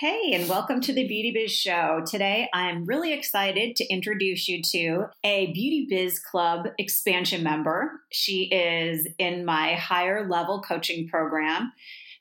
Hey, and welcome to the Beauty Biz Show. Today, I'm really excited to introduce you to a Beauty Biz Club expansion member. She is in my higher level coaching program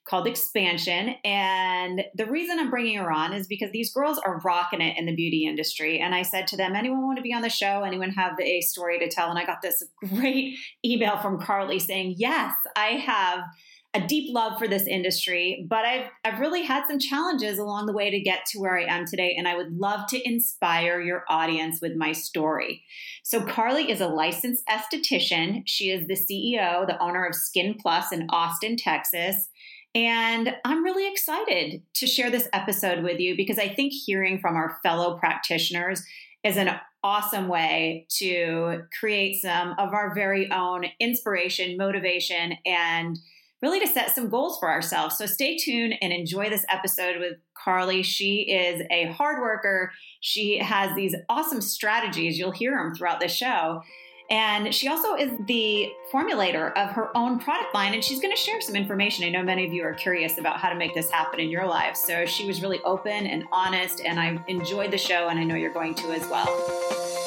called Expansion. And the reason I'm bringing her on is because these girls are rocking it in the beauty industry. And I said to them, anyone want to be on the show? Anyone have a story to tell? And I got this great email from Carly saying, yes, I have a deep love for this industry, but I've, I've really had some challenges along the way to get to where I am today. And I would love to inspire your audience with my story. So, Carly is a licensed esthetician. She is the CEO, the owner of Skin Plus in Austin, Texas. And I'm really excited to share this episode with you because I think hearing from our fellow practitioners is an awesome way to create some of our very own inspiration, motivation, and really to set some goals for ourselves. So stay tuned and enjoy this episode with Carly. She is a hard worker. She has these awesome strategies. You'll hear them throughout the show. And she also is the formulator of her own product line, and she's going to share some information. I know many of you are curious about how to make this happen in your life. So she was really open and honest, and I enjoyed the show, and I know you're going to as well.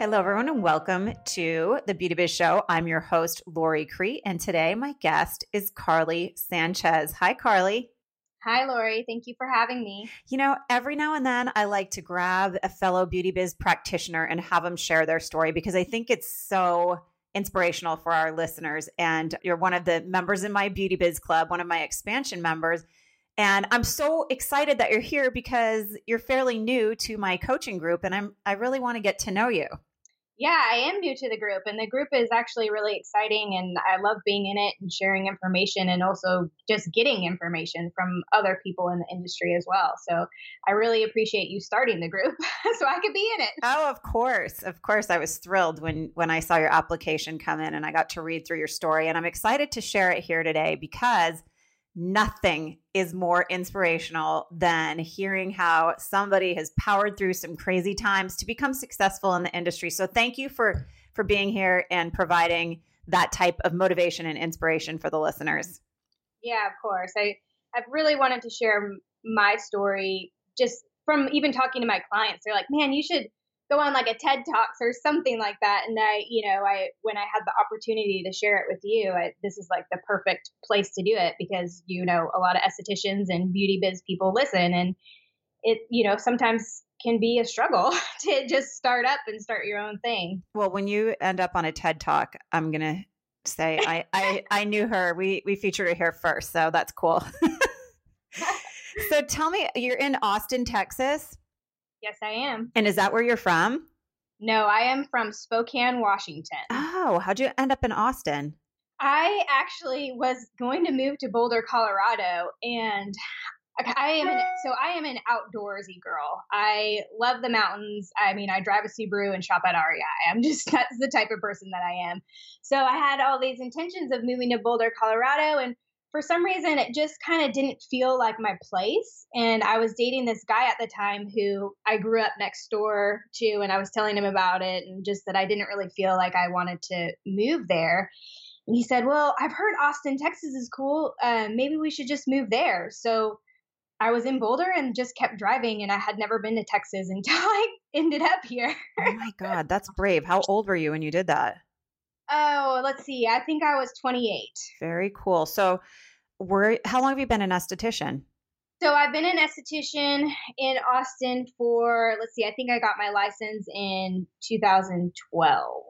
Hello, everyone, and welcome to the Beauty Biz Show. I'm your host, Lori Crete, and today my guest is Carly Sanchez. Hi, Carly. Hi, Lori. Thank you for having me. You know, every now and then I like to grab a fellow beauty biz practitioner and have them share their story because I think it's so inspirational for our listeners. And you're one of the members in my beauty biz club, one of my expansion members. And I'm so excited that you're here because you're fairly new to my coaching group and I'm I really want to get to know you. Yeah, I am new to the group, and the group is actually really exciting, and I love being in it and sharing information, and also just getting information from other people in the industry as well. So I really appreciate you starting the group so I could be in it. Oh, of course, of course, I was thrilled when when I saw your application come in, and I got to read through your story, and I'm excited to share it here today because nothing is more inspirational than hearing how somebody has powered through some crazy times to become successful in the industry. So thank you for for being here and providing that type of motivation and inspiration for the listeners. Yeah, of course. I I've really wanted to share my story just from even talking to my clients. They're like, "Man, you should go on like a TED Talks or something like that. And I, you know, I when I had the opportunity to share it with you, I, this is like the perfect place to do it because you know a lot of estheticians and beauty biz people listen, and it, you know, sometimes can be a struggle to just start up and start your own thing. Well, when you end up on a TED Talk, I'm gonna say I I, I knew her. We we featured her here first, so that's cool. so tell me, you're in Austin, Texas. Yes, I am. And is that where you're from? No, I am from Spokane, Washington. Oh, how'd you end up in Austin? I actually was going to move to Boulder, Colorado, and I am an, so I am an outdoorsy girl. I love the mountains. I mean, I drive a Subaru and shop at REI. I'm just that's the type of person that I am. So I had all these intentions of moving to Boulder, Colorado, and for some reason it just kind of didn't feel like my place and i was dating this guy at the time who i grew up next door to and i was telling him about it and just that i didn't really feel like i wanted to move there. And he said well i've heard austin texas is cool uh, maybe we should just move there. So i was in boulder and just kept driving and i had never been to texas until i ended up here. Oh my god that's brave. How old were you when you did that Oh, let's see. I think I was 28. Very cool. So, where how long have you been an esthetician? So I've been an esthetician in Austin for, let's see, I think I got my license in 2012.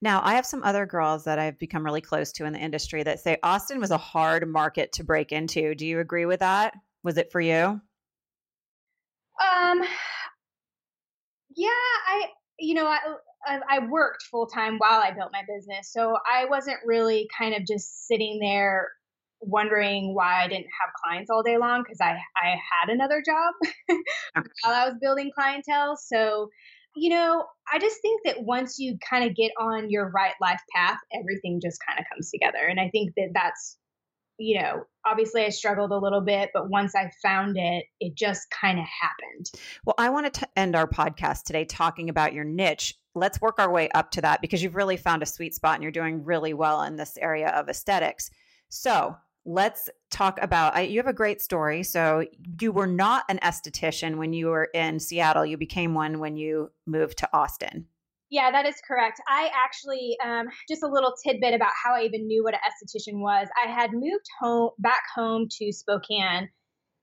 Now, I have some other girls that I've become really close to in the industry that say Austin was a hard market to break into. Do you agree with that? Was it for you? Um, yeah, I, you know, I, I worked full time while I built my business. So I wasn't really kind of just sitting there wondering why I didn't have clients all day long because I, I had another job while I was building clientele. So, you know, I just think that once you kind of get on your right life path, everything just kind of comes together. And I think that that's you know, obviously I struggled a little bit, but once I found it, it just kind of happened. Well, I want to end our podcast today talking about your niche. Let's work our way up to that because you've really found a sweet spot and you're doing really well in this area of aesthetics. So, let's talk about you have a great story so you were not an esthetician when you were in seattle you became one when you moved to austin yeah, that is correct. I actually, um, just a little tidbit about how I even knew what an esthetician was. I had moved home back home to Spokane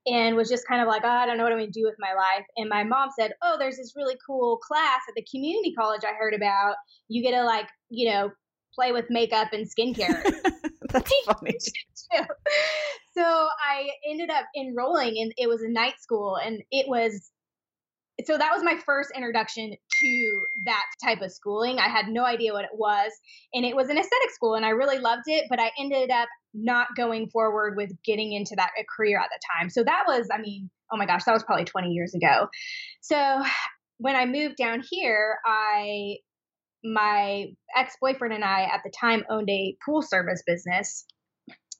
and was just kind of like, oh, I don't know what I'm going to do with my life. And my mom said, Oh, there's this really cool class at the community college I heard about. You get to like, you know, play with makeup and skincare. That's funny. so I ended up enrolling and it was a night school and it was so that was my first introduction to that type of schooling. I had no idea what it was. And it was an aesthetic school and I really loved it, but I ended up not going forward with getting into that career at the time. So that was, I mean, oh my gosh, that was probably 20 years ago. So when I moved down here, I my ex-boyfriend and I at the time owned a pool service business.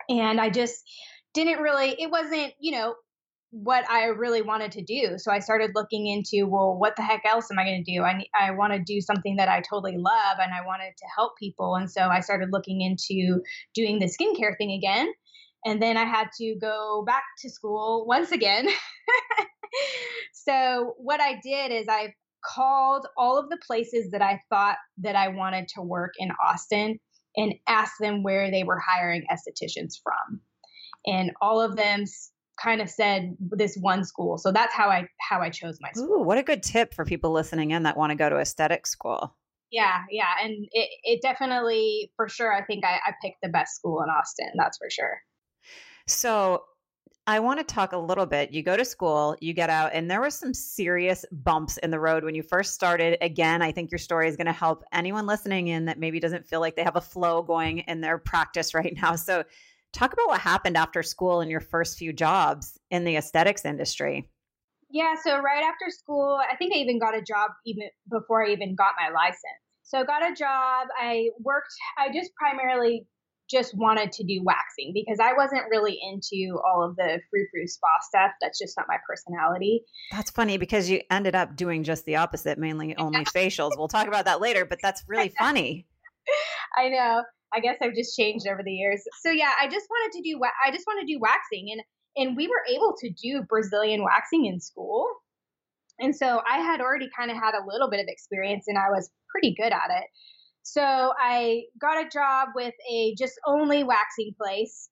And I just didn't really it wasn't, you know, what I really wanted to do. So I started looking into, well, what the heck else am I going to do? I I want to do something that I totally love and I wanted to help people. And so I started looking into doing the skincare thing again. And then I had to go back to school once again. so what I did is I called all of the places that I thought that I wanted to work in Austin and asked them where they were hiring estheticians from. And all of them kind of said this one school. So that's how I how I chose my school. Ooh, what a good tip for people listening in that want to go to aesthetic school. Yeah, yeah. And it, it definitely for sure I think I, I picked the best school in Austin, that's for sure. So I want to talk a little bit. You go to school, you get out, and there were some serious bumps in the road when you first started. Again, I think your story is going to help anyone listening in that maybe doesn't feel like they have a flow going in their practice right now. So Talk about what happened after school and your first few jobs in the aesthetics industry. Yeah, so right after school, I think I even got a job even before I even got my license. So I got a job. I worked, I just primarily just wanted to do waxing because I wasn't really into all of the frou frou spa stuff. That's just not my personality. That's funny because you ended up doing just the opposite, mainly only facials. We'll talk about that later, but that's really funny. I know. I guess I've just changed over the years. So yeah, I just wanted to do I just want to do waxing and and we were able to do Brazilian waxing in school. And so I had already kind of had a little bit of experience and I was pretty good at it. So I got a job with a just only waxing place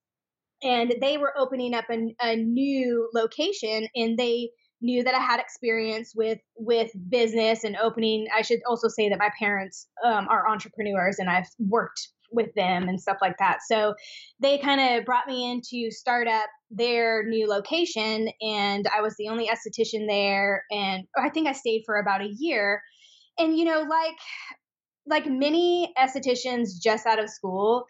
and they were opening up a, a new location and they knew that I had experience with with business and opening. I should also say that my parents um, are entrepreneurs and I've worked with them and stuff like that. So they kind of brought me in to start up their new location, and I was the only esthetician there. And I think I stayed for about a year. And you know, like like many estheticians just out of school,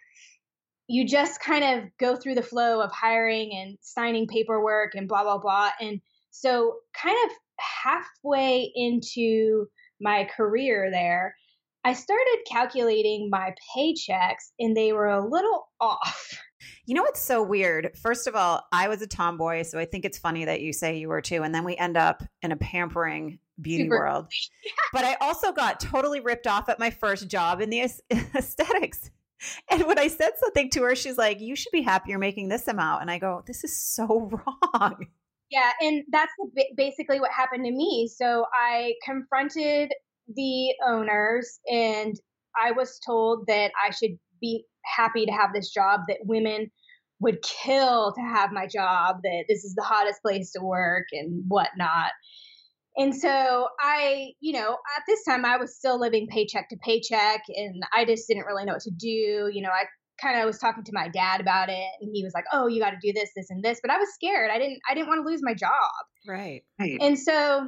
you just kind of go through the flow of hiring and signing paperwork and blah blah blah. And so, kind of halfway into my career there, I started calculating my paychecks and they were a little off. You know what's so weird? First of all, I was a tomboy, so I think it's funny that you say you were too. And then we end up in a pampering beauty Super. world. but I also got totally ripped off at my first job in the aesthetics. And when I said something to her, she's like, You should be happy you're making this amount. And I go, This is so wrong. Yeah. And that's basically what happened to me. So I confronted the owners and I was told that I should be happy to have this job, that women would kill to have my job, that this is the hottest place to work and whatnot. And so I, you know, at this time I was still living paycheck to paycheck and I just didn't really know what to do. You know, I kind of was talking to my dad about it and he was like, "Oh, you got to do this, this and this." But I was scared. I didn't I didn't want to lose my job. Right. And so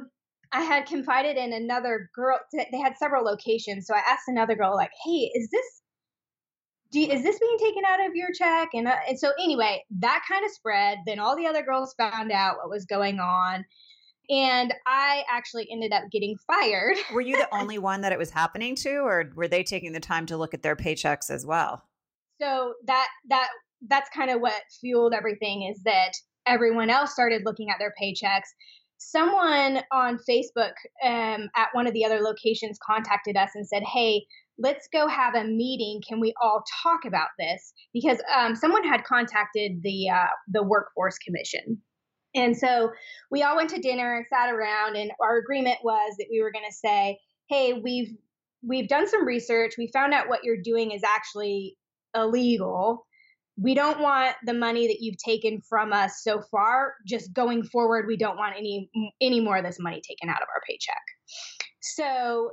I had confided in another girl. They had several locations. So I asked another girl like, "Hey, is this you, is this being taken out of your check? And, uh, and so anyway, that kind of spread. Then all the other girls found out what was going on. And I actually ended up getting fired. were you the only one that it was happening to, or were they taking the time to look at their paychecks as well? So that that that's kind of what fueled everything is that everyone else started looking at their paychecks. Someone on Facebook um, at one of the other locations contacted us and said, "Hey, let's go have a meeting. Can we all talk about this?" Because um, someone had contacted the uh, the workforce commission and so we all went to dinner and sat around, and our agreement was that we were going to say, "Hey, we've we've done some research. We found out what you're doing is actually illegal. We don't want the money that you've taken from us so far. Just going forward, we don't want any any more of this money taken out of our paycheck." So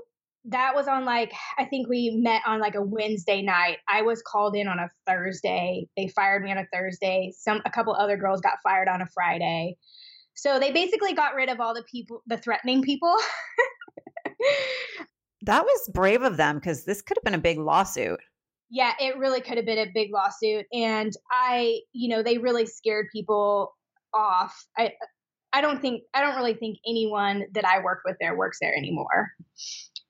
that was on like I think we met on like a Wednesday night. I was called in on a Thursday. They fired me on a Thursday. Some a couple other girls got fired on a Friday. So they basically got rid of all the people, the threatening people. that was brave of them because this could have been a big lawsuit. Yeah, it really could have been a big lawsuit and I, you know, they really scared people off. I I don't think I don't really think anyone that I worked with there works there anymore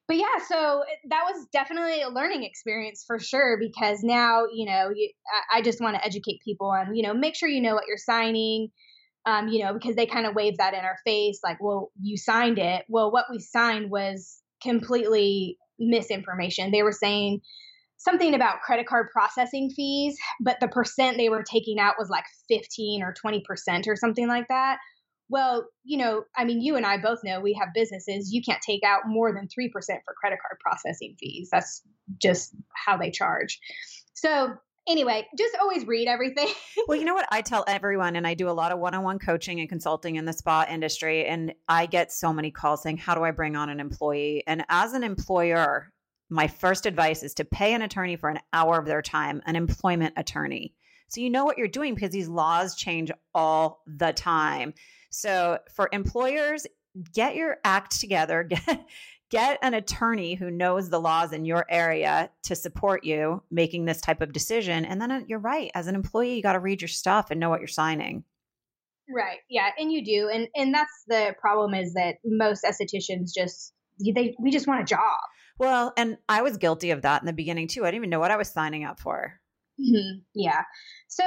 but yeah, so that was definitely a learning experience for sure because now, you know, you, I just want to educate people and, you know, make sure you know what you're signing, um, you know, because they kind of wave that in our face like, well, you signed it. Well, what we signed was completely misinformation. They were saying something about credit card processing fees, but the percent they were taking out was like 15 or 20% or something like that well, you know, I mean, you and I both know we have businesses. You can't take out more than 3% for credit card processing fees. That's just how they charge. So, anyway, just always read everything. well, you know what I tell everyone, and I do a lot of one on one coaching and consulting in the spa industry, and I get so many calls saying, How do I bring on an employee? And as an employer, my first advice is to pay an attorney for an hour of their time, an employment attorney. So you know what you're doing because these laws change all the time. So for employers, get your act together, get get an attorney who knows the laws in your area to support you making this type of decision. And then uh, you're right as an employee you got to read your stuff and know what you're signing. Right. Yeah and you do. And and that's the problem is that most estheticians just they we just want a job well and i was guilty of that in the beginning too i didn't even know what i was signing up for Mm-hmm. Yeah. So,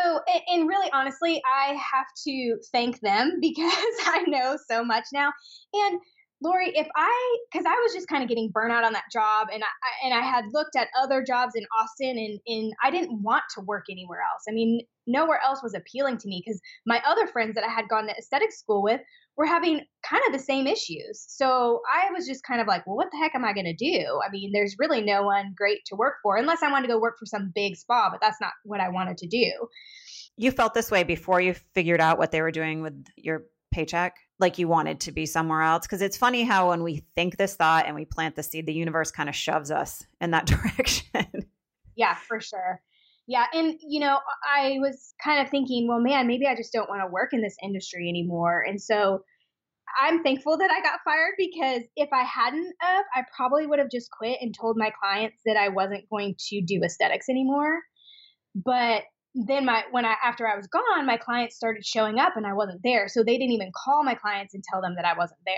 and really honestly, I have to thank them because I know so much now. And Lori, if I, because I was just kind of getting burnout on that job, and I and I had looked at other jobs in Austin, and and I didn't want to work anywhere else. I mean, nowhere else was appealing to me because my other friends that I had gone to aesthetic school with were having kind of the same issues. So I was just kind of like, well, what the heck am I going to do? I mean, there's really no one great to work for unless I wanted to go work for some big spa, but that's not what I wanted to do. You felt this way before you figured out what they were doing with your paycheck? Like you wanted to be somewhere else? Because it's funny how when we think this thought and we plant the seed, the universe kind of shoves us in that direction. yeah, for sure. Yeah. And, you know, I was kind of thinking, well, man, maybe I just don't want to work in this industry anymore. And so I'm thankful that I got fired because if I hadn't of, I probably would have just quit and told my clients that I wasn't going to do aesthetics anymore. But then my when I after I was gone, my clients started showing up and I wasn't there. So they didn't even call my clients and tell them that I wasn't there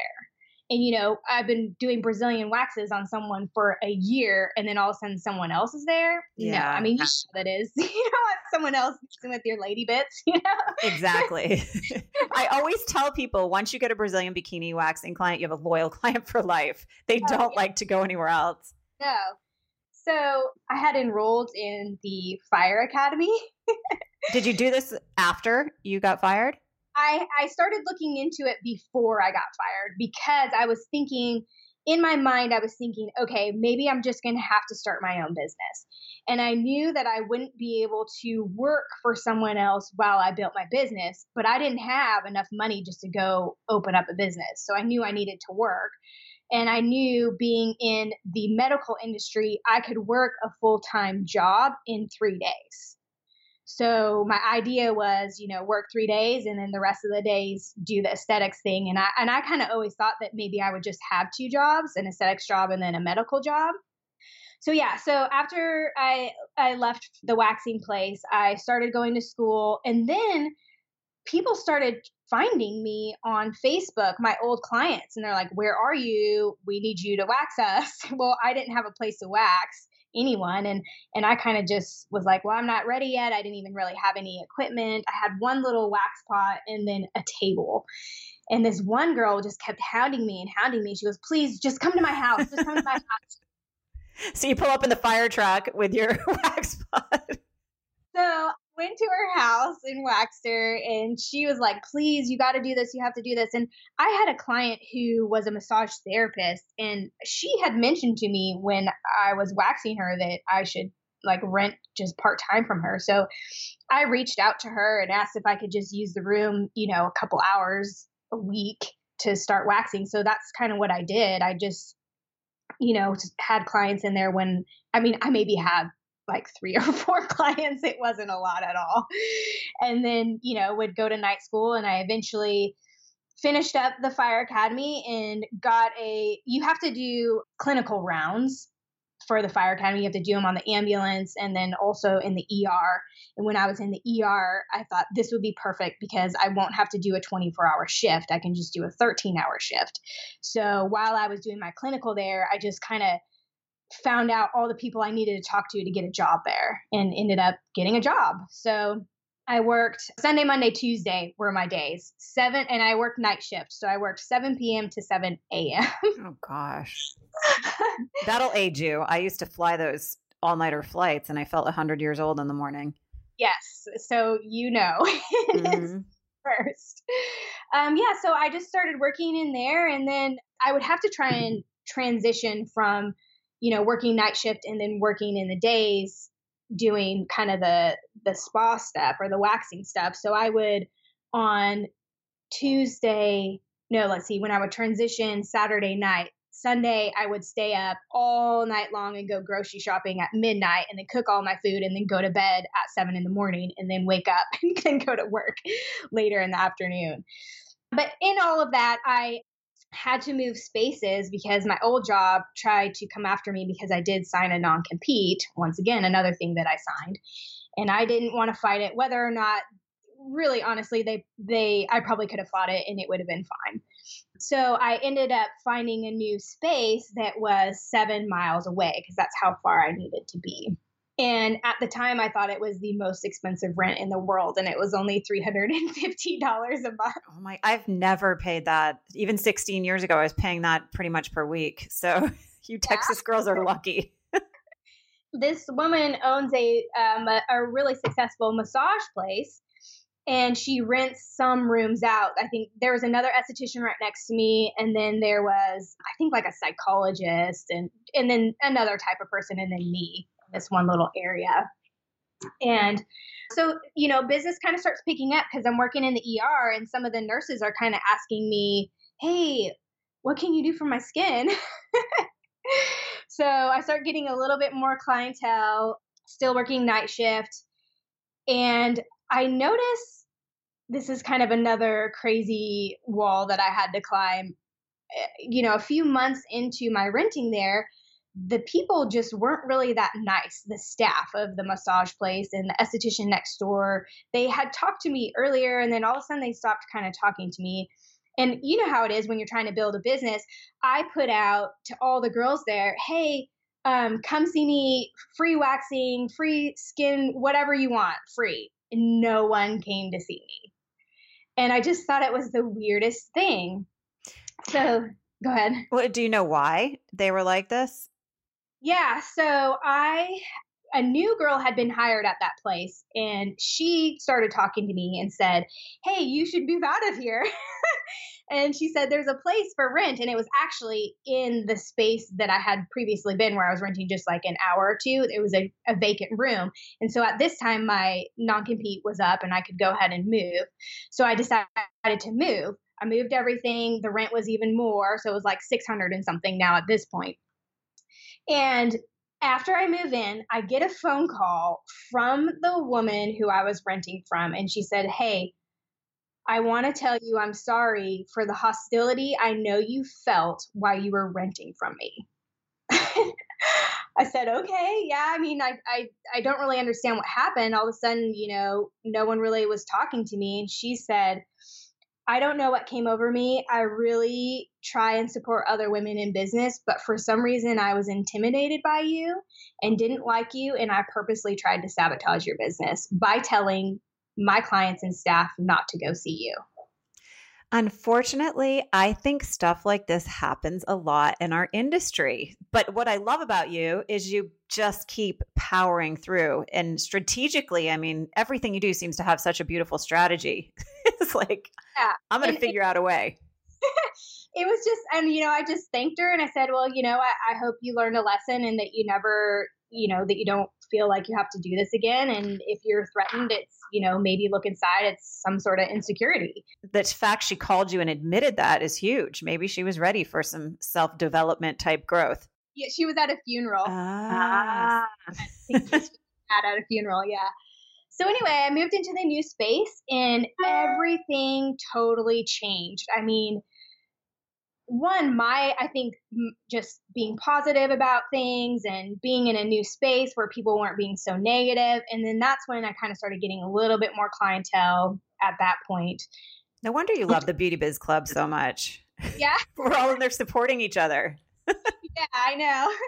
and you know i've been doing brazilian waxes on someone for a year and then all of a sudden someone else is there? Yeah. no i mean you know that is. You know someone else with your lady bits you know? Exactly. I always tell people once you get a brazilian bikini waxing client you have a loyal client for life. They oh, don't yeah. like to go anywhere else. No. So i had enrolled in the fire academy. Did you do this after you got fired I, I started looking into it before I got fired because I was thinking in my mind, I was thinking, okay, maybe I'm just going to have to start my own business. And I knew that I wouldn't be able to work for someone else while I built my business, but I didn't have enough money just to go open up a business. So I knew I needed to work. And I knew being in the medical industry, I could work a full time job in three days. So my idea was, you know, work three days and then the rest of the days do the aesthetics thing. And I and I kind of always thought that maybe I would just have two jobs, an aesthetics job and then a medical job. So yeah, so after I I left the waxing place, I started going to school and then people started finding me on Facebook, my old clients, and they're like, Where are you? We need you to wax us. well, I didn't have a place to wax anyone and and I kind of just was like, well, I'm not ready yet. I didn't even really have any equipment. I had one little wax pot and then a table. And this one girl just kept hounding me and hounding me. She goes, "Please just come to my house. Just come to my house." So you pull up in the fire truck with your wax pot. So went to her house and waxed her and she was like please you got to do this you have to do this and i had a client who was a massage therapist and she had mentioned to me when i was waxing her that i should like rent just part-time from her so i reached out to her and asked if i could just use the room you know a couple hours a week to start waxing so that's kind of what i did i just you know had clients in there when i mean i maybe had like three or four clients. It wasn't a lot at all. And then, you know, would go to night school and I eventually finished up the fire academy and got a you have to do clinical rounds for the fire academy you have to do them on the ambulance and then also in the ER and when I was in the ER I thought this would be perfect because I won't have to do a 24 hour shift I can just do a 13 hour shift so while I was doing my clinical there I just kind of found out all the people I needed to talk to to get a job there and ended up getting a job. So I worked Sunday, Monday, Tuesday were my days. Seven, and I worked night shift. So I worked 7 p.m. to 7 a.m. oh, gosh. That'll age you. I used to fly those all nighter flights and I felt 100 years old in the morning. Yes. So you know. Mm-hmm. First. Um, yeah. So I just started working in there and then I would have to try and transition from you know, working night shift and then working in the days doing kind of the the spa stuff or the waxing stuff. So I would on Tuesday, no, let's see, when I would transition Saturday night, Sunday I would stay up all night long and go grocery shopping at midnight and then cook all my food and then go to bed at seven in the morning and then wake up and then go to work later in the afternoon. But in all of that, I had to move spaces because my old job tried to come after me because I did sign a non compete. Once again, another thing that I signed. And I didn't want to fight it, whether or not really honestly they they I probably could have fought it and it would have been fine. So I ended up finding a new space that was 7 miles away because that's how far I needed to be. And at the time, I thought it was the most expensive rent in the world, and it was only three hundred and fifty dollars a month. Oh my! I've never paid that. Even sixteen years ago, I was paying that pretty much per week. So you Texas yeah. girls are lucky. this woman owns a, um, a a really successful massage place, and she rents some rooms out. I think there was another esthetician right next to me, and then there was I think like a psychologist, and and then another type of person, and then me this one little area. And so, you know, business kind of starts picking up because I'm working in the ER and some of the nurses are kind of asking me, hey, what can you do for my skin? so I start getting a little bit more clientele, still working night shift. And I notice this is kind of another crazy wall that I had to climb. Eh, you know, a few months into my renting there, the people just weren't really that nice. The staff of the massage place and the esthetician next door, they had talked to me earlier and then all of a sudden they stopped kind of talking to me. And you know how it is when you're trying to build a business. I put out to all the girls there, hey, um, come see me, free waxing, free skin, whatever you want, free. And no one came to see me. And I just thought it was the weirdest thing. So go ahead. Well, do you know why they were like this? Yeah, so I a new girl had been hired at that place and she started talking to me and said, Hey, you should move out of here. and she said, There's a place for rent. And it was actually in the space that I had previously been where I was renting just like an hour or two. It was a, a vacant room. And so at this time, my non compete was up and I could go ahead and move. So I decided to move. I moved everything. The rent was even more. So it was like 600 and something now at this point. And after I move in, I get a phone call from the woman who I was renting from, and she said, Hey, I want to tell you I'm sorry for the hostility I know you felt while you were renting from me. I said, okay, yeah. I mean, I, I, I don't really understand what happened. All of a sudden, you know, no one really was talking to me. And she said, I don't know what came over me. I really try and support other women in business, but for some reason I was intimidated by you and didn't like you. And I purposely tried to sabotage your business by telling my clients and staff not to go see you. Unfortunately, I think stuff like this happens a lot in our industry. But what I love about you is you just keep powering through. And strategically, I mean, everything you do seems to have such a beautiful strategy. it's like, yeah. I'm going to figure it, out a way. it was just, and, you know, I just thanked her and I said, well, you know, I, I hope you learned a lesson and that you never, you know, that you don't feel like you have to do this again. And if you're threatened, it's, you know, maybe look inside, it's some sort of insecurity. The fact she called you and admitted that is huge. Maybe she was ready for some self development type growth. Yeah, she was at a funeral. Ah. at a funeral, yeah. So anyway, I moved into the new space and ah. everything totally changed. I mean, one my i think just being positive about things and being in a new space where people weren't being so negative and then that's when i kind of started getting a little bit more clientele at that point. No wonder you love the beauty biz club so much. Yeah. We're all in there supporting each other. Yeah i know.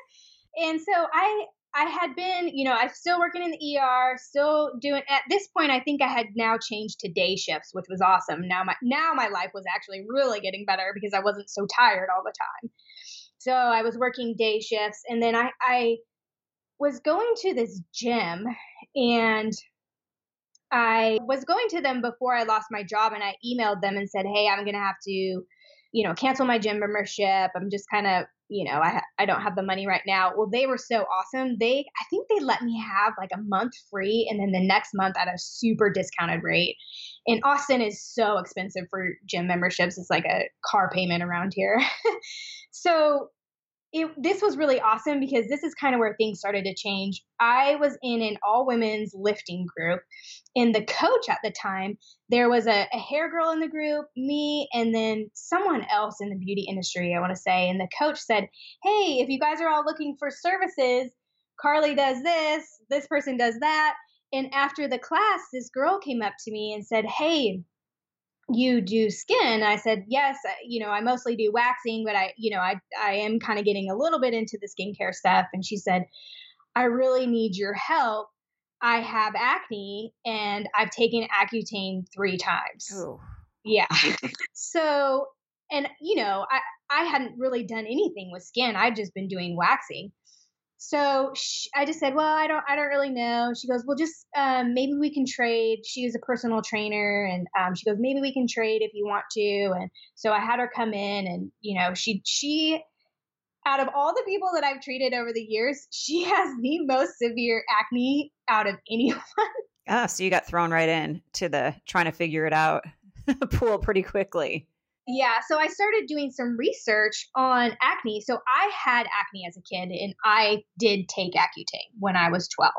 And so i I had been, you know, I'm still working in the ER, still doing at this point I think I had now changed to day shifts, which was awesome. Now my now my life was actually really getting better because I wasn't so tired all the time. So I was working day shifts and then I I was going to this gym and I was going to them before I lost my job and I emailed them and said, "Hey, I'm going to have to, you know, cancel my gym membership. I'm just kind of you know, I I don't have the money right now. Well, they were so awesome. They I think they let me have like a month free and then the next month at a super discounted rate. And Austin is so expensive for gym memberships. It's like a car payment around here. so it, this was really awesome because this is kind of where things started to change. I was in an all women's lifting group, and the coach at the time, there was a, a, hair girl in the group, me, and then someone else in the beauty industry, I want to say. And the coach said, Hey, if you guys are all looking for services, Carly does this, this person does that. And after the class, this girl came up to me and said, Hey, you do skin i said yes you know i mostly do waxing but i you know i i am kind of getting a little bit into the skincare stuff. And she said i really need your help. I have acne and i've taken accutane three times. Oh yeah. So and you know i i hadn't really done anything with skin. I'd just been doing waxing so she, I just said, well, I don't, I don't really know. She goes, well, just um, maybe we can trade. She is a personal trainer, and um, she goes, maybe we can trade if you want to. And so I had her come in, and you know, she she out of all the people that I've treated over the years, she has the most severe acne out of anyone. Oh, so you got thrown right in to the trying to figure it out pool pretty quickly. Yeah, so I started doing some research on acne. So I had acne as a kid and I did take Accutane when I was 12.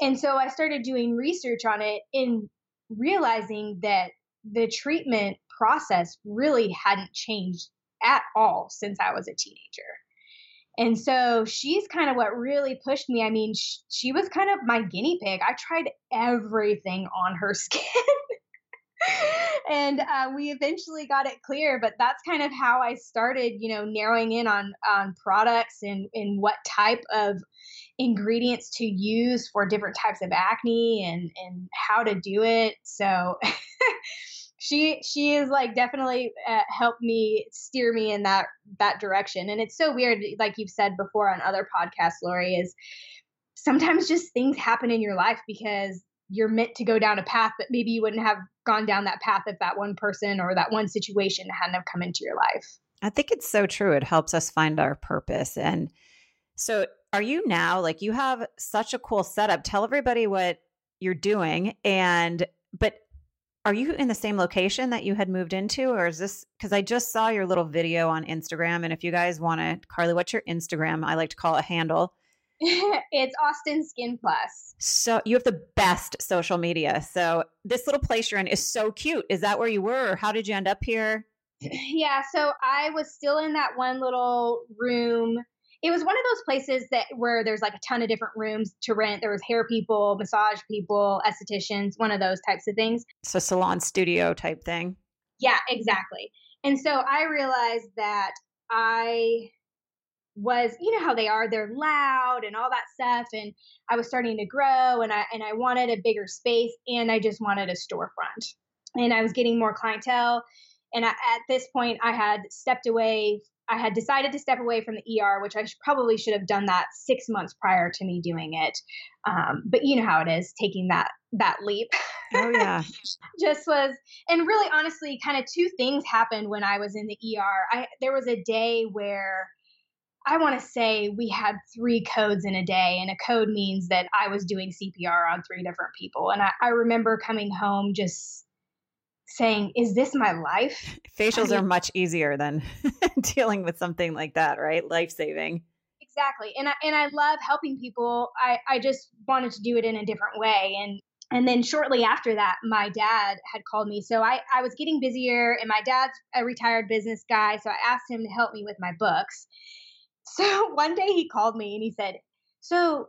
And so I started doing research on it and realizing that the treatment process really hadn't changed at all since I was a teenager. And so she's kind of what really pushed me. I mean, she, she was kind of my guinea pig. I tried everything on her skin and uh, we eventually got it clear but that's kind of how i started you know narrowing in on on products and and what type of ingredients to use for different types of acne and and how to do it. So she she is like definitely uh, helped me steer me in that that direction. And it's so weird like you've said before on other podcasts lori is sometimes just things happen in your life because you're meant to go down a path, but maybe you wouldn't have gone down that path if that one person or that one situation hadn't have come into your life. I think it's so true. It helps us find our purpose. And so are you now like you have such a cool setup? Tell everybody what you're doing and but are you in the same location that you had moved into or is this because i just saw your little video on instagram and if you guys want to carly what's your instagram i like to call it handle it's austin skin plus so you have the best social media so this little place you're in is so cute is that where you were or how did you end up here yeah so i was still in that one little room it was one of those places that where there's like a ton of different rooms to rent. There was hair people, massage people, estheticians, one of those types of things. So salon studio type thing. Yeah, exactly. And so I realized that I was you know how they are they're loud and all that stuff and i was starting to grow and i and i wanted a bigger space and i just wanted a storefront and i was getting more clientele and I, at this point i had stepped away I had decided to step away from the ER, which I should, probably should have done that six months prior to me doing it. Um, but you know how it is taking that that leap. Oh yeah, just was, and really, honestly, kind of two things happened when I was in the ER. I there was a day where I want to say we had three codes in a day, and a code means that I was doing CPR on three different people. And I, I remember coming home just saying, Is this my life? Facials I mean, are much easier than dealing with something like that, right? Life saving. Exactly. And I and I love helping people. I, I just wanted to do it in a different way. And and then shortly after that, my dad had called me. So I, I was getting busier, and my dad's a retired business guy. So I asked him to help me with my books. So one day he called me and he said, So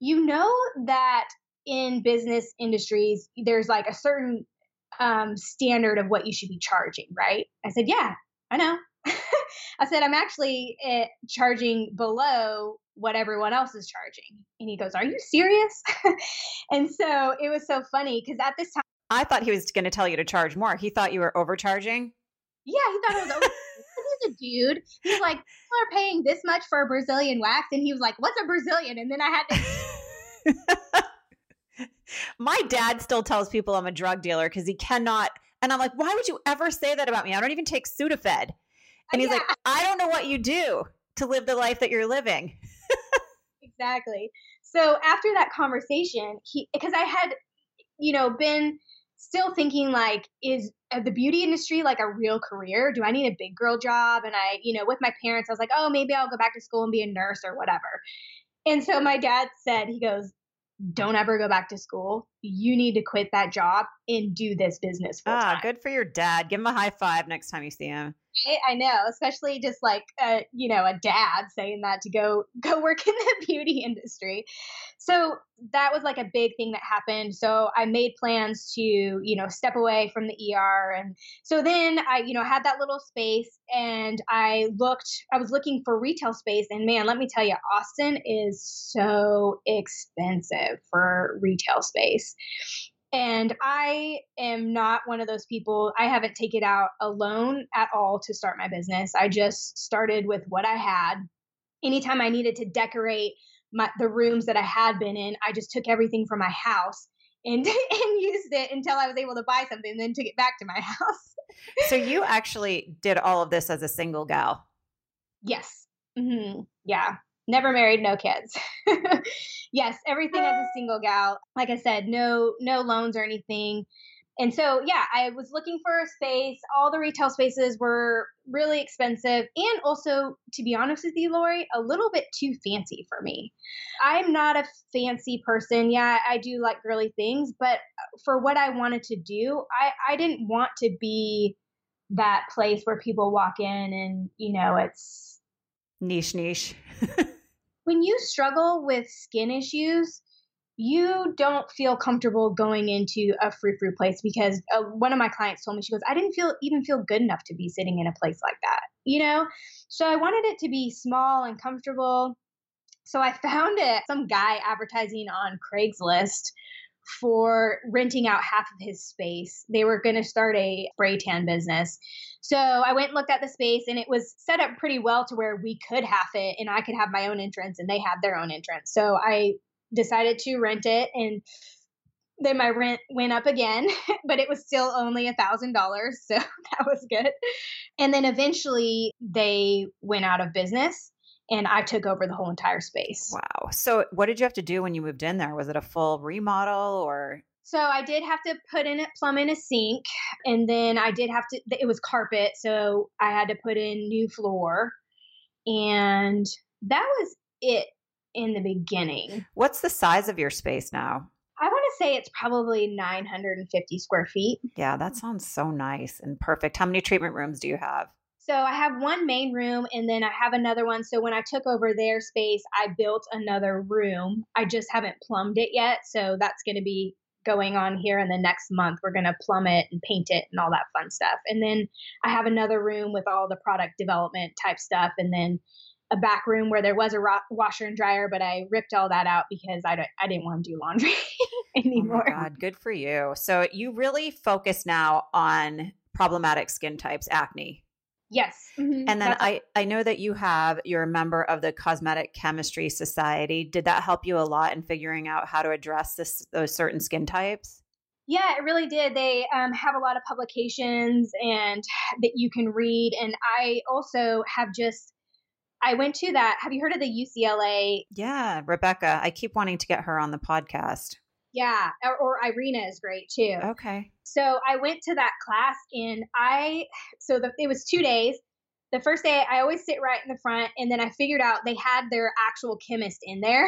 you know that in business industries, there's like a certain um, standard of what you should be charging, right? I said, yeah, I know. I said, I'm actually uh, charging below what everyone else is charging. And he goes, Are you serious? and so it was so funny because at this time, I thought he was going to tell you to charge more. He thought you were overcharging. Yeah, he thought I was over. A dude. He's like, people are paying this much for a Brazilian wax. And he was like, What's a Brazilian? And then I had to. My dad still tells people I'm a drug dealer because he cannot. And I'm like, why would you ever say that about me? I don't even take Sudafed. And he's yeah. like, I don't know what you do to live the life that you're living. exactly. So after that conversation, he because I had, you know, been still thinking like, is uh, the beauty industry like a real career? Do I need a big girl job? And I, you know, with my parents, I was like, oh, maybe I'll go back to school and be a nurse or whatever. And so my dad said, he goes, don't ever go back to school. You need to quit that job and do this business. Ah, good for your dad. Give him a high five next time you see him. I know, especially just like a, you know a dad saying that to go go work in the beauty industry. So that was like a big thing that happened. So I made plans to you know step away from the ER, and so then I you know had that little space, and I looked. I was looking for retail space, and man, let me tell you, Austin is so expensive for retail space. And I am not one of those people. I haven't taken out a loan at all to start my business. I just started with what I had. Anytime I needed to decorate my, the rooms that I had been in, I just took everything from my house and, and used it until I was able to buy something, and then took it back to my house. so you actually did all of this as a single gal? Yes. Mm-hmm. Yeah never married, no kids. yes, everything as a ah. single gal. Like I said, no no loans or anything. And so, yeah, I was looking for a space. All the retail spaces were really expensive. And also, to be honest with you, Lori, a little bit too fancy for me. I'm not a fancy person. Yeah, I do like girly things. But for what I wanted to do, I, I didn't want to be that place where people walk in and, you know, it's niche, niche. when you struggle with skin issues, you don't feel comfortable going into a frou frou place because uh, one of my clients told me she goes i didn't feel even feel good enough to be sitting in a place like that you know so i wanted it to be small and comfortable so i found it some guy advertising on craigslist for renting out half of his space. They were going to start a spray tan business. So I went and looked at the space and it was set up pretty well to where we could half it and I could have my own entrance and they had their own entrance. So I decided to rent it and then my rent went up again, but it was still only a thousand dollars, so that was good. And then eventually they went out of business and I took over the whole entire space. Wow. So what did you have to do when you moved in there? Was it a full remodel or so I did have to put in a plumb in a sink, and then I did have to. It was carpet, so I had to put in new floor, and that was it in the beginning. What's the size of your space now? I want to say it's probably 950 square feet. Yeah, that sounds so nice and perfect. How many treatment rooms do you have? So I have one main room and then I have another one. So when I took over their space, I built another room. I just haven't plumbed it yet. So that's going to be going on here in the next month. We're going to plumb it and paint it and all that fun stuff. And then I have another room with all the product development type stuff. And then a back room where there was a ro- washer and dryer, but I ripped all that out because I, don't, I didn't want to do laundry oh anymore. Oh God, good for you. So you really focus now on problematic skin types, acne. Yes. Mm-hmm. And then I, I know that you have, you're a member of the Cosmetic Chemistry Society. Did that help you a lot in figuring out how to address this, those certain skin types? Yeah, it really did. They um, have a lot of publications and that you can read. And I also have just, I went to that. Have you heard of the UCLA? Yeah, Rebecca. I keep wanting to get her on the podcast. Yeah, or, or Irina is great too. Okay. So I went to that class and I, so the, it was two days. The first day, I always sit right in the front, and then I figured out they had their actual chemist in there.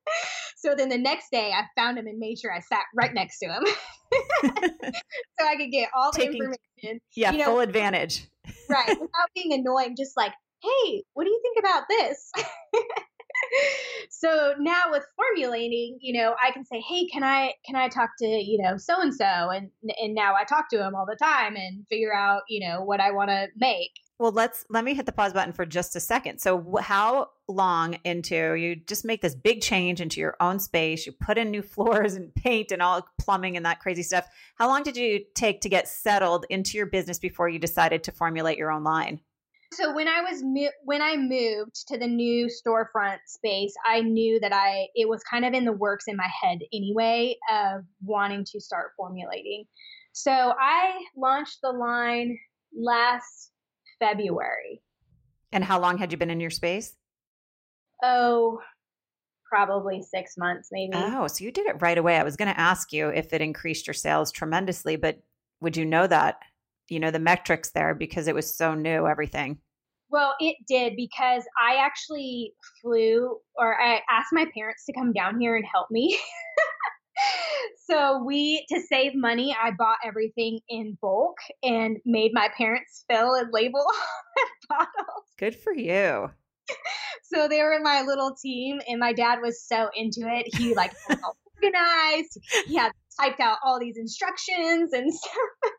so then the next day, I found him and made sure I sat right next to him, so I could get all the information. Yeah, you know, full advantage. right, without being annoying. Just like, hey, what do you think about this? so now with formulating, you know, I can say, "Hey, can I can I talk to, you know, so and so?" and and now I talk to him all the time and figure out, you know, what I want to make. Well, let's let me hit the pause button for just a second. So, how long into you just make this big change into your own space? You put in new floors and paint and all plumbing and that crazy stuff. How long did you take to get settled into your business before you decided to formulate your own line? So when I was mo- when I moved to the new storefront space, I knew that I it was kind of in the works in my head anyway of wanting to start formulating. So I launched the line last February. And how long had you been in your space? Oh, probably six months, maybe. Oh, so you did it right away. I was going to ask you if it increased your sales tremendously, but would you know that you know the metrics there because it was so new everything. Well it did because i actually flew or i asked my parents to come down here and help me. So we to save money i bought everything in bulk and made my parents fill and label bottles. Good for you. So they were my little team and my dad was so into it. He like organized. He had typed out all these instructions and stuff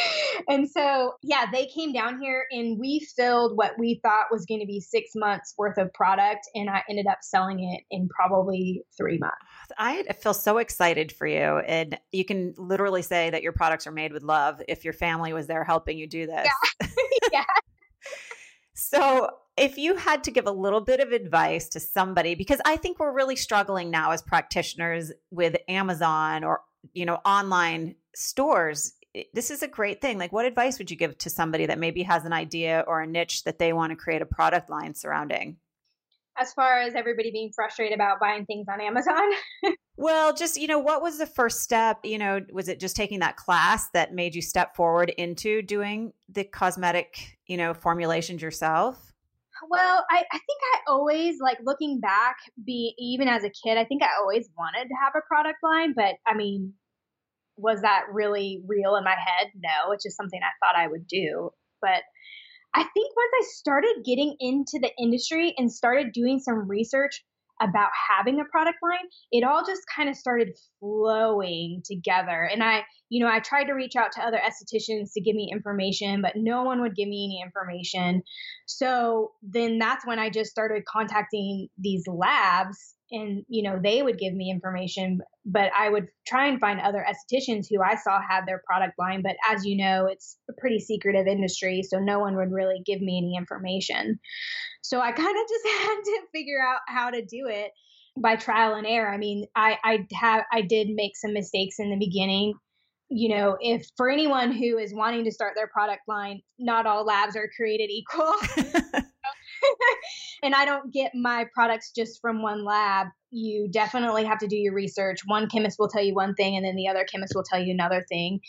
and so, yeah, they came down here and we filled what we thought was going to be six months worth of product. And I ended up selling it in probably three months. I feel so excited for you. And you can literally say that your products are made with love if your family was there helping you do this. Yeah. yeah. so, if you had to give a little bit of advice to somebody, because I think we're really struggling now as practitioners with Amazon or, you know, online stores this is a great thing. Like, what advice would you give to somebody that maybe has an idea or a niche that they want to create a product line surrounding? As far as everybody being frustrated about buying things on Amazon? well, just, you know, what was the first step? You know, was it just taking that class that made you step forward into doing the cosmetic, you know, formulations yourself? Well, I, I think I always like looking back, be even as a kid, I think I always wanted to have a product line, but I mean, was that really real in my head? No, it's just something I thought I would do. But I think once I started getting into the industry and started doing some research about having a product line, it all just kind of started flowing together. And I, you know, I tried to reach out to other estheticians to give me information, but no one would give me any information. So then that's when I just started contacting these labs and you know they would give me information but i would try and find other estheticians who i saw had their product line but as you know it's a pretty secretive industry so no one would really give me any information so i kind of just had to figure out how to do it by trial and error. I mean, I I have I did make some mistakes in the beginning. You know, if for anyone who is wanting to start their product line, not all labs are created equal. and I don't get my products just from one lab. You definitely have to do your research. One chemist will tell you one thing, and then the other chemist will tell you another thing.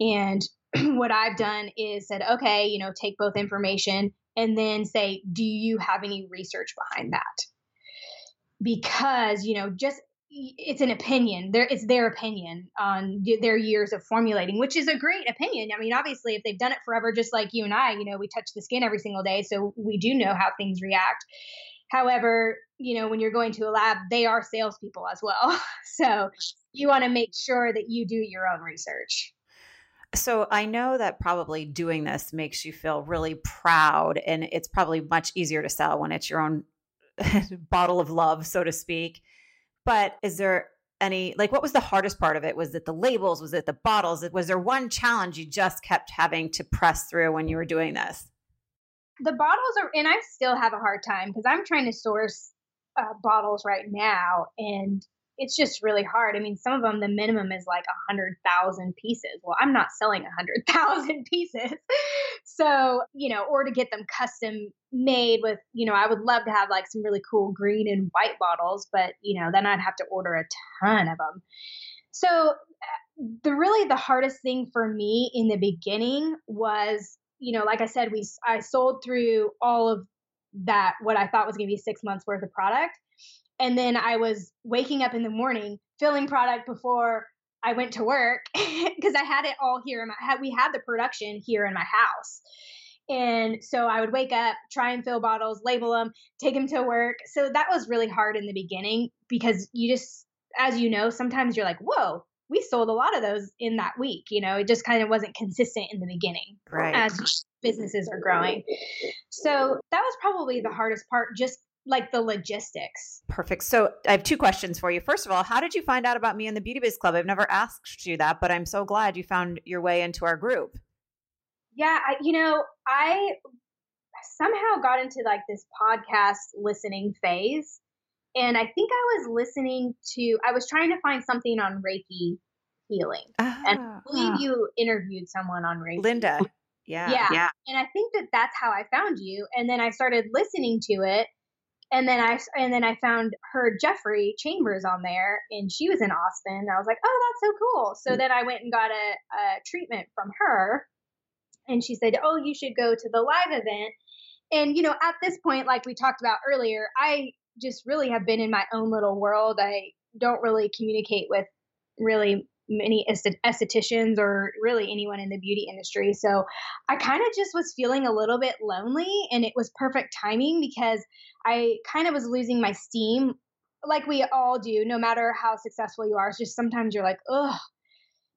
And what I've done is said, okay, you know, take both information and then say, do you have any research behind that? Because, you know, just it's an opinion. There, it's their opinion on their years of formulating, which is a great opinion. I mean, obviously, if they've done it forever, just like you and I, you know, we touch the skin every single day, so we do know how things react. However, you know, when you're going to a lab, they are salespeople as well. So you want to make sure that you do your own research. So I know that probably doing this makes you feel really proud, and it's probably much easier to sell when it's your own bottle of love, so to speak. But is there any like what was the hardest part of it? Was it the labels? Was it the bottles? Was there one challenge you just kept having to press through when you were doing this? The bottles are, and I still have a hard time because I'm trying to source uh, bottles right now, and it's just really hard. I mean, some of them, the minimum is like a hundred thousand pieces. Well, I'm not selling a hundred thousand pieces. So, you know, or to get them custom made with, you know, I would love to have like some really cool green and white bottles, but, you know, then I'd have to order a ton of them. So, the really the hardest thing for me in the beginning was, you know, like I said, we I sold through all of that what I thought was going to be 6 months worth of product and then I was waking up in the morning filling product before I went to work because I had it all here in my we had the production here in my house. And so I would wake up, try and fill bottles, label them, take them to work. So that was really hard in the beginning because you just, as you know, sometimes you're like, whoa, we sold a lot of those in that week. You know, it just kind of wasn't consistent in the beginning right. as businesses are growing. So that was probably the hardest part, just like the logistics. Perfect. So I have two questions for you. First of all, how did you find out about me and the Beauty Biz Club? I've never asked you that, but I'm so glad you found your way into our group. Yeah, I, you know, I somehow got into like this podcast listening phase. And I think I was listening to, I was trying to find something on Reiki healing. Ah, and I believe you interviewed someone on Reiki. Linda. Yeah. yeah. Yeah. And I think that that's how I found you. And then I started listening to it and then I and then I found her Jeffrey Chambers on there, and she was in Austin. I was like, oh, that's so cool. So mm. then I went and got a, a treatment from her, and she said, oh, you should go to the live event. And you know, at this point, like we talked about earlier, I just really have been in my own little world. I don't really communicate with really many estheticians or really anyone in the beauty industry. So I kind of just was feeling a little bit lonely and it was perfect timing because I kind of was losing my steam like we all do, no matter how successful you are. It's just sometimes you're like, ugh,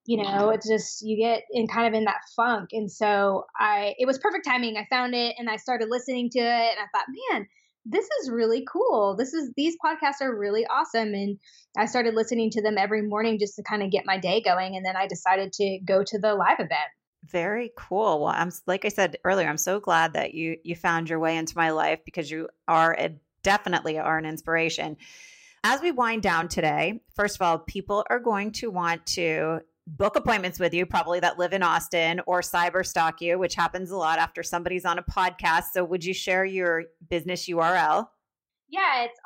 you know, it's just you get in kind of in that funk. And so I it was perfect timing. I found it and I started listening to it and I thought, man, this is really cool. This is these podcasts are really awesome. And I started listening to them every morning just to kind of get my day going. And then I decided to go to the live event. Very cool. Well, I'm like I said earlier, I'm so glad that you you found your way into my life because you are a, definitely are an inspiration. As we wind down today, first of all, people are going to want to book appointments with you, probably that live in Austin, or cyber stalk you, which happens a lot after somebody's on a podcast. So, would you share your business URL? Yeah, it's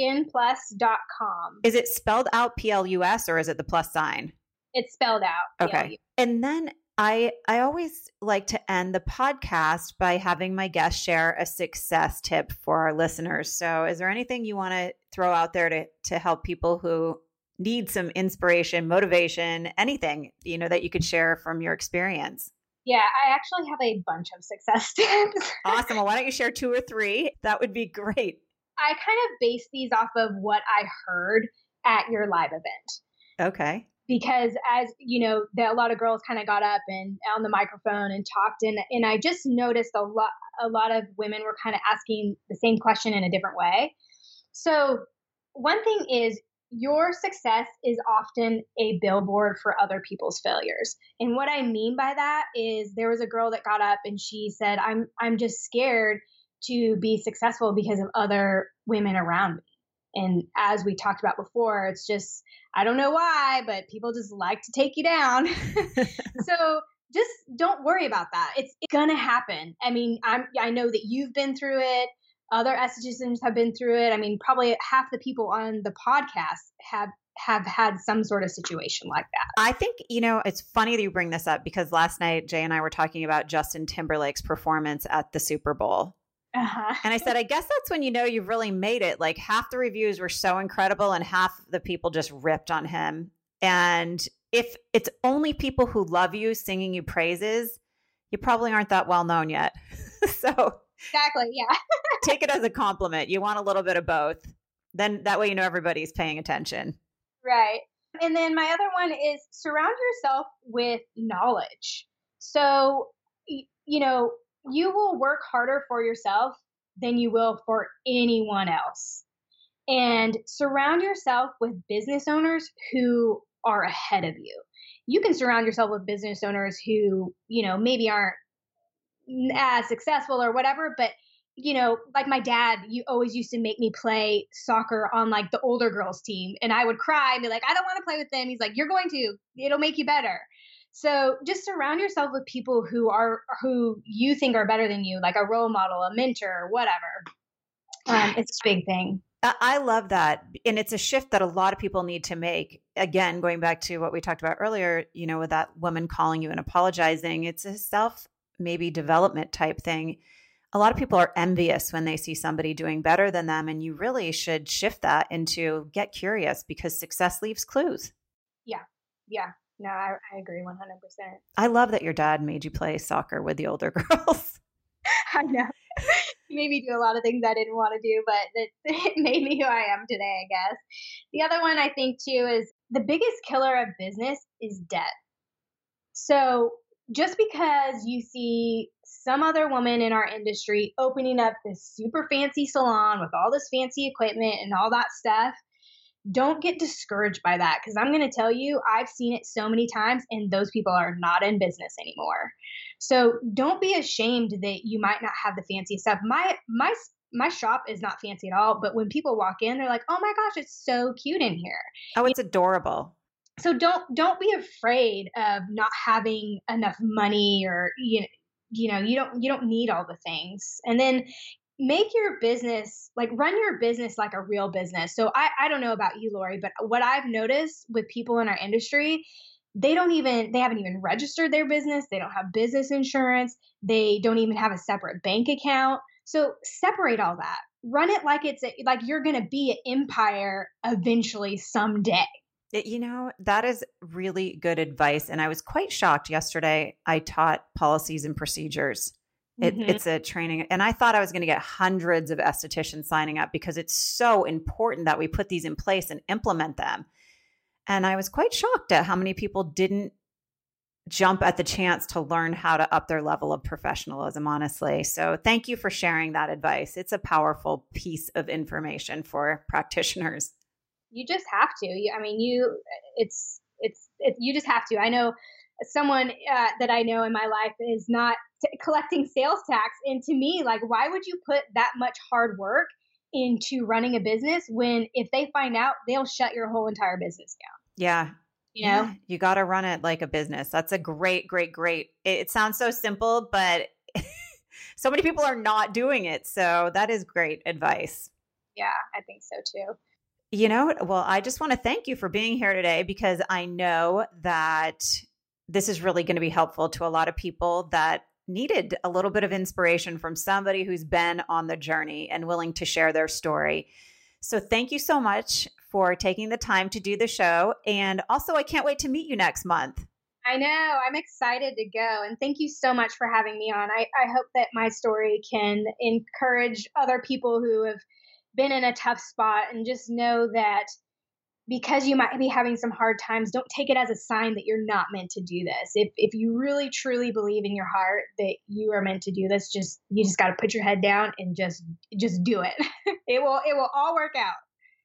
austinskinplus.com. Is it spelled out P L U S or is it the plus sign? It's spelled out. P-L-U. Okay. And then I I always like to end the podcast by having my guests share a success tip for our listeners. So, is there anything you want to throw out there to to help people who need some inspiration, motivation, anything, you know, that you could share from your experience? Yeah, I actually have a bunch of success tips. awesome. Well, why don't you share two or three? That would be great. I kind of base these off of what I heard at your live event. Okay because as you know a lot of girls kind of got up and on the microphone and talked and and I just noticed a lot a lot of women were kind of asking the same question in a different way. So one thing is your success is often a billboard for other people's failures. And what I mean by that is there was a girl that got up and she said I'm I'm just scared to be successful because of other women around me And as we talked about before, it's just, I don't know why, but people just like to take you down. so just don't worry about that. It's, it's going to happen. I mean, I'm, I know that you've been through it. Other estheticians have been through it. I mean, probably half the people on the podcast have have had some sort of situation like that. I think, you know, it's funny that you bring this up because last night Jay and I were talking about Justin Timberlake's performance at the Super Bowl. Uh-huh. And I said, I guess that's when you know you've really made it. Like half the reviews were so incredible, and half the people just ripped on him. And if it's only people who love you singing you praises, you probably aren't that well known yet. so, exactly. Yeah. take it as a compliment. You want a little bit of both. Then that way you know everybody's paying attention. Right. And then my other one is surround yourself with knowledge. So, you know, you will work harder for yourself than you will for anyone else. And surround yourself with business owners who are ahead of you. You can surround yourself with business owners who, you know, maybe aren't as successful or whatever, but you know, like my dad, you always used to make me play soccer on like the older girls team and I would cry and be like, I don't want to play with them. He's like, You're going to, it'll make you better. So just surround yourself with people who are who you think are better than you, like a role model, a mentor, whatever. Um, it's a big thing. I love that. And it's a shift that a lot of people need to make. Again, going back to what we talked about earlier, you know, with that woman calling you and apologizing, it's a self maybe development type thing. A lot of people are envious when they see somebody doing better than them. And you really should shift that into get curious because success leaves clues. Yeah. Yeah. No, I, I agree 100%. I love that your dad made you play soccer with the older girls. I know. he made me do a lot of things I didn't want to do, but it, it made me who I am today, I guess. The other one I think too is the biggest killer of business is debt. So just because you see some other woman in our industry opening up this super fancy salon with all this fancy equipment and all that stuff, don't get discouraged by that because I'm going to tell you, I've seen it so many times, and those people are not in business anymore. So don't be ashamed that you might not have the fancy stuff. My my my shop is not fancy at all, but when people walk in, they're like, "Oh my gosh, it's so cute in here." Oh, it's adorable. So don't don't be afraid of not having enough money or you know, you know, you don't you don't need all the things. And then make your business like run your business like a real business. So I, I don't know about you, Lori, but what I've noticed with people in our industry, they don't even they haven't even registered their business. They don't have business insurance. They don't even have a separate bank account. So separate all that. Run it like it's a, like you're to be an empire eventually someday. You know, that is really good advice. And I was quite shocked yesterday. I taught policies and procedures it, mm-hmm. It's a training. And I thought I was going to get hundreds of estheticians signing up because it's so important that we put these in place and implement them. And I was quite shocked at how many people didn't jump at the chance to learn how to up their level of professionalism, honestly. So thank you for sharing that advice. It's a powerful piece of information for practitioners. You just have to. You, I mean, you, it's, it's, it, you just have to. I know someone uh, that I know in my life is not t- collecting sales tax. And to me, like, why would you put that much hard work into running a business when if they find out, they'll shut your whole entire business down? Yeah. You know, yeah. you got to run it like a business. That's a great, great, great. It, it sounds so simple, but so many people are not doing it. So that is great advice. Yeah, I think so too. You know, well, I just want to thank you for being here today because I know that this is really going to be helpful to a lot of people that needed a little bit of inspiration from somebody who's been on the journey and willing to share their story. So, thank you so much for taking the time to do the show. And also, I can't wait to meet you next month. I know. I'm excited to go. And thank you so much for having me on. I, I hope that my story can encourage other people who have been in a tough spot and just know that because you might be having some hard times, don't take it as a sign that you're not meant to do this. If if you really truly believe in your heart that you are meant to do this, just you just got to put your head down and just just do it. it will it will all work out.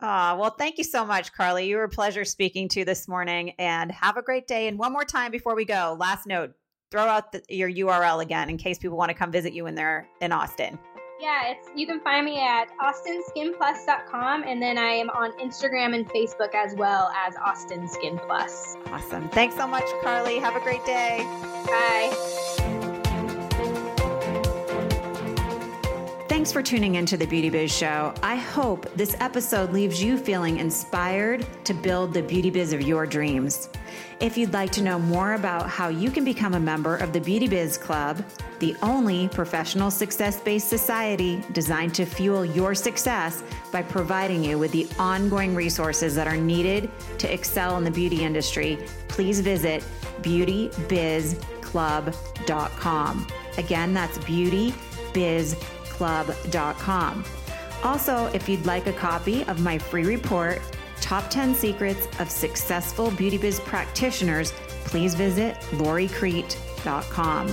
Ah, well, thank you so much, Carly. You were a pleasure speaking to this morning, and have a great day. And one more time before we go, last note: throw out the, your URL again in case people want to come visit you when they're in Austin. Yeah, it's you can find me at austinskinplus.com and then I am on Instagram and Facebook as well as Austin Skin Plus. Awesome. Thanks so much, Carly. Have a great day. Bye. Thanks for tuning into the Beauty Biz Show. I hope this episode leaves you feeling inspired to build the beauty biz of your dreams. If you'd like to know more about how you can become a member of the Beauty Biz Club, the only professional success based society designed to fuel your success by providing you with the ongoing resources that are needed to excel in the beauty industry, please visit beautybizclub.com. Again, that's beautybizclub.com club.com. Also, if you'd like a copy of my free report, Top 10 Secrets of Successful Beauty Biz Practitioners, please visit loricrete.com.